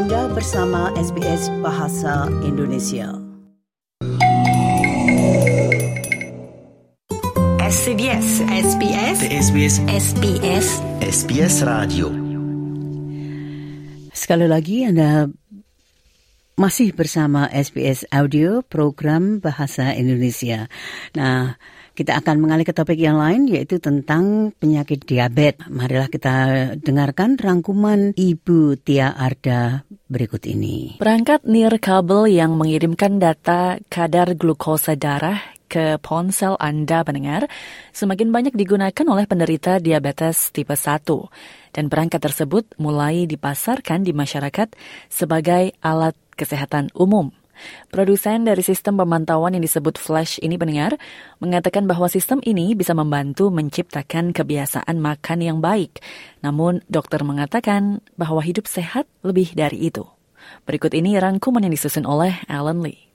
Anda bersama SBS Bahasa Indonesia. SBS SBS SBS SBS SBS Radio Sekali lagi Anda masih bersama SBS Audio program Bahasa Indonesia. Nah, kita akan mengalih ke topik yang lain yaitu tentang penyakit diabetes. Marilah kita dengarkan rangkuman Ibu Tia Arda berikut ini. Perangkat nirkabel yang mengirimkan data kadar glukosa darah ke ponsel Anda pendengar semakin banyak digunakan oleh penderita diabetes tipe 1 dan perangkat tersebut mulai dipasarkan di masyarakat sebagai alat kesehatan umum. Produsen dari sistem pemantauan yang disebut Flash ini pendengar mengatakan bahwa sistem ini bisa membantu menciptakan kebiasaan makan yang baik. Namun dokter mengatakan bahwa hidup sehat lebih dari itu. Berikut ini rangkuman yang disusun oleh Alan Lee.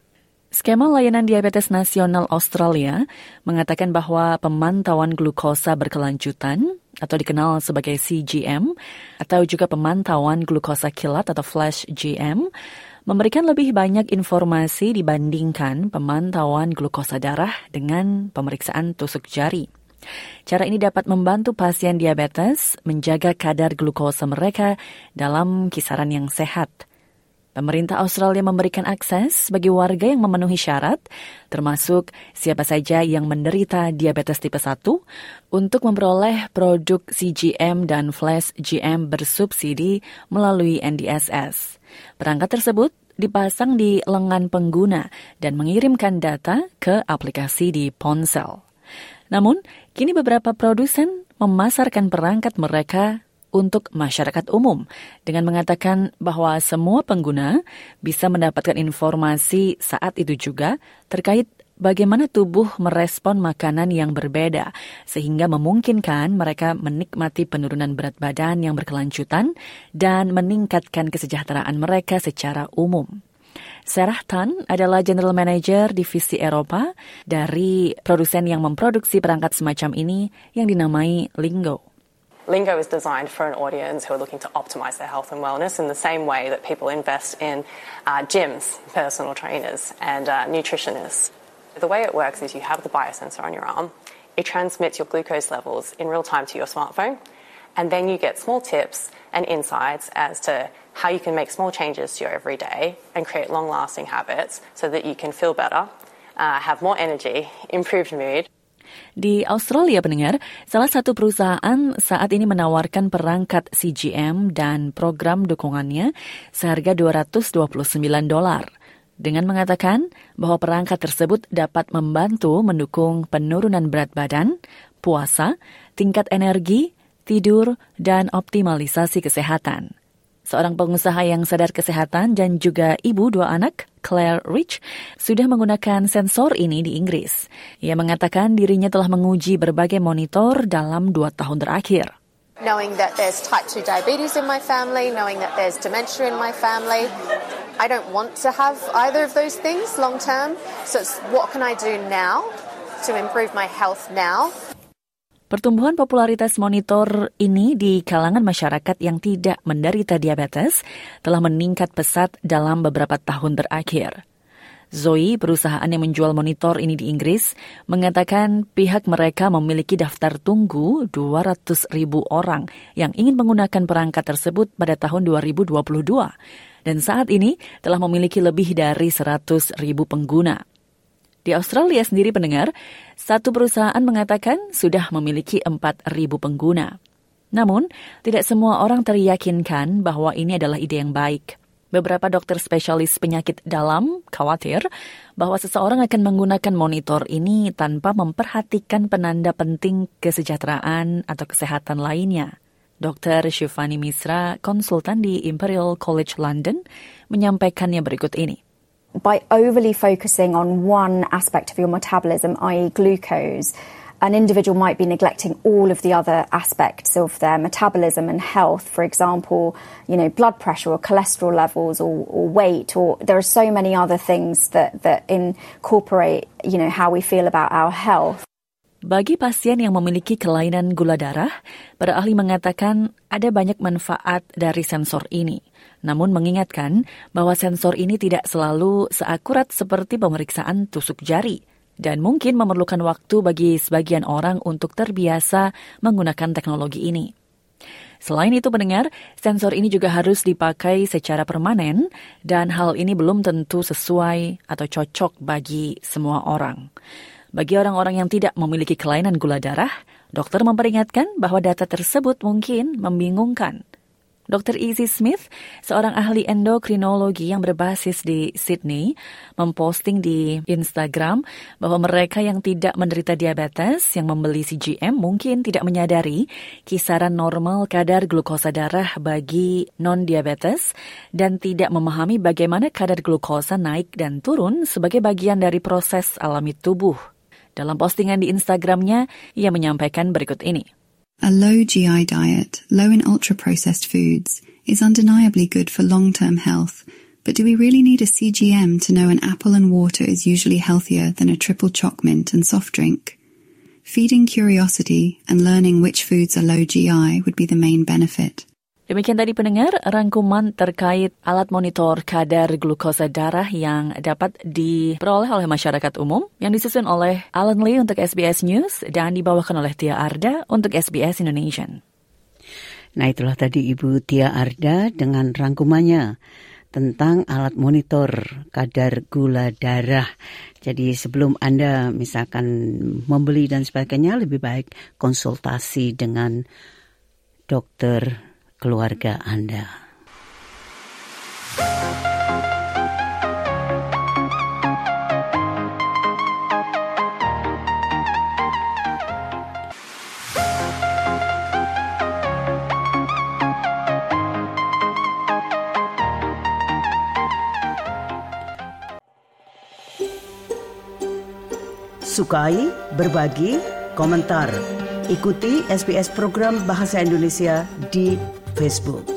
Skema layanan diabetes nasional Australia mengatakan bahwa pemantauan glukosa berkelanjutan atau dikenal sebagai CGM atau juga pemantauan glukosa kilat atau flash GM memberikan lebih banyak informasi dibandingkan pemantauan glukosa darah dengan pemeriksaan tusuk jari. Cara ini dapat membantu pasien diabetes menjaga kadar glukosa mereka dalam kisaran yang sehat. Pemerintah Australia memberikan akses bagi warga yang memenuhi syarat, termasuk siapa saja yang menderita diabetes tipe 1, untuk memperoleh produk CGM dan Flash GM bersubsidi melalui NDSS. Perangkat tersebut dipasang di lengan pengguna dan mengirimkan data ke aplikasi di ponsel. Namun, kini beberapa produsen memasarkan perangkat mereka untuk masyarakat umum dengan mengatakan bahwa semua pengguna bisa mendapatkan informasi saat itu juga terkait bagaimana tubuh merespon makanan yang berbeda sehingga memungkinkan mereka menikmati penurunan berat badan yang berkelanjutan dan meningkatkan kesejahteraan mereka secara umum. Sarah Tan adalah General Manager Divisi Eropa dari produsen yang memproduksi perangkat semacam ini yang dinamai Lingo. Lingo is designed for an audience who are looking to optimize their health and wellness in the same way that people invest in uh, gyms, personal trainers, and uh, nutritionists. The way it works is you have the biosensor on your arm, it transmits your glucose levels in real time to your smartphone, and then you get small tips and insights as to how you can make small changes to your everyday and create long lasting habits so that you can feel better, uh, have more energy, improved mood. Di Australia pendengar, salah satu perusahaan saat ini menawarkan perangkat CGM dan program dukungannya seharga 229 dolar. Dengan mengatakan bahwa perangkat tersebut dapat membantu mendukung penurunan berat badan, puasa, tingkat energi, tidur, dan optimalisasi kesehatan. Seorang pengusaha yang sadar kesehatan dan juga ibu dua anak, Claire Rich, sudah menggunakan sensor ini di Inggris. Ia mengatakan dirinya telah menguji berbagai monitor dalam dua tahun terakhir. Knowing that there's type 2 diabetes in my family, knowing that there's dementia in my family, I don't want to have either of those things long term. So it's what can I do now to improve my health now Pertumbuhan popularitas monitor ini di kalangan masyarakat yang tidak menderita diabetes telah meningkat pesat dalam beberapa tahun terakhir. Zoe, perusahaan yang menjual monitor ini di Inggris, mengatakan pihak mereka memiliki daftar tunggu 200 ribu orang yang ingin menggunakan perangkat tersebut pada tahun 2022. Dan saat ini telah memiliki lebih dari 100 ribu pengguna. Di Australia sendiri pendengar, satu perusahaan mengatakan sudah memiliki 4.000 pengguna. Namun, tidak semua orang teryakinkan bahwa ini adalah ide yang baik. Beberapa dokter spesialis penyakit dalam khawatir bahwa seseorang akan menggunakan monitor ini tanpa memperhatikan penanda penting kesejahteraan atau kesehatan lainnya. Dr. Shivani Misra, konsultan di Imperial College London, menyampaikannya berikut ini. By overly focusing on one aspect of your metabolism, i.e., glucose, an individual might be neglecting all of the other aspects of their metabolism and health. For example, you know, blood pressure or cholesterol levels or, or weight, or there are so many other things that, that incorporate, you know, how we feel about our health. Bagi pasien yang memiliki kelainan gula darah, para ahli mengatakan ada banyak manfaat dari sensor ini. Namun mengingatkan bahwa sensor ini tidak selalu seakurat seperti pemeriksaan tusuk jari dan mungkin memerlukan waktu bagi sebagian orang untuk terbiasa menggunakan teknologi ini. Selain itu pendengar, sensor ini juga harus dipakai secara permanen dan hal ini belum tentu sesuai atau cocok bagi semua orang. Bagi orang-orang yang tidak memiliki kelainan gula darah, dokter memperingatkan bahwa data tersebut mungkin membingungkan. Dr. Izzy Smith, seorang ahli endokrinologi yang berbasis di Sydney, memposting di Instagram bahwa mereka yang tidak menderita diabetes yang membeli CGM mungkin tidak menyadari kisaran normal kadar glukosa darah bagi non-diabetes dan tidak memahami bagaimana kadar glukosa naik dan turun sebagai bagian dari proses alami tubuh. Dalam postingan di Instagramnya, ia menyampaikan berikut ini. A low GI diet, low in ultra processed foods, is undeniably good for long term health. But do we really need a CGM to know an apple and water is usually healthier than a triple choc mint and soft drink? Feeding curiosity and learning which foods are low GI would be the main benefit. Demikian tadi pendengar rangkuman terkait alat monitor kadar glukosa darah yang dapat diperoleh oleh masyarakat umum yang disusun oleh Alan Lee untuk SBS News dan dibawakan oleh Tia Arda untuk SBS Indonesian. Nah itulah tadi Ibu Tia Arda dengan rangkumannya tentang alat monitor kadar gula darah. Jadi sebelum Anda misalkan membeli dan sebagainya lebih baik konsultasi dengan dokter keluarga Anda. Sukai, berbagi, komentar. Ikuti SBS program Bahasa Indonesia di Facebook.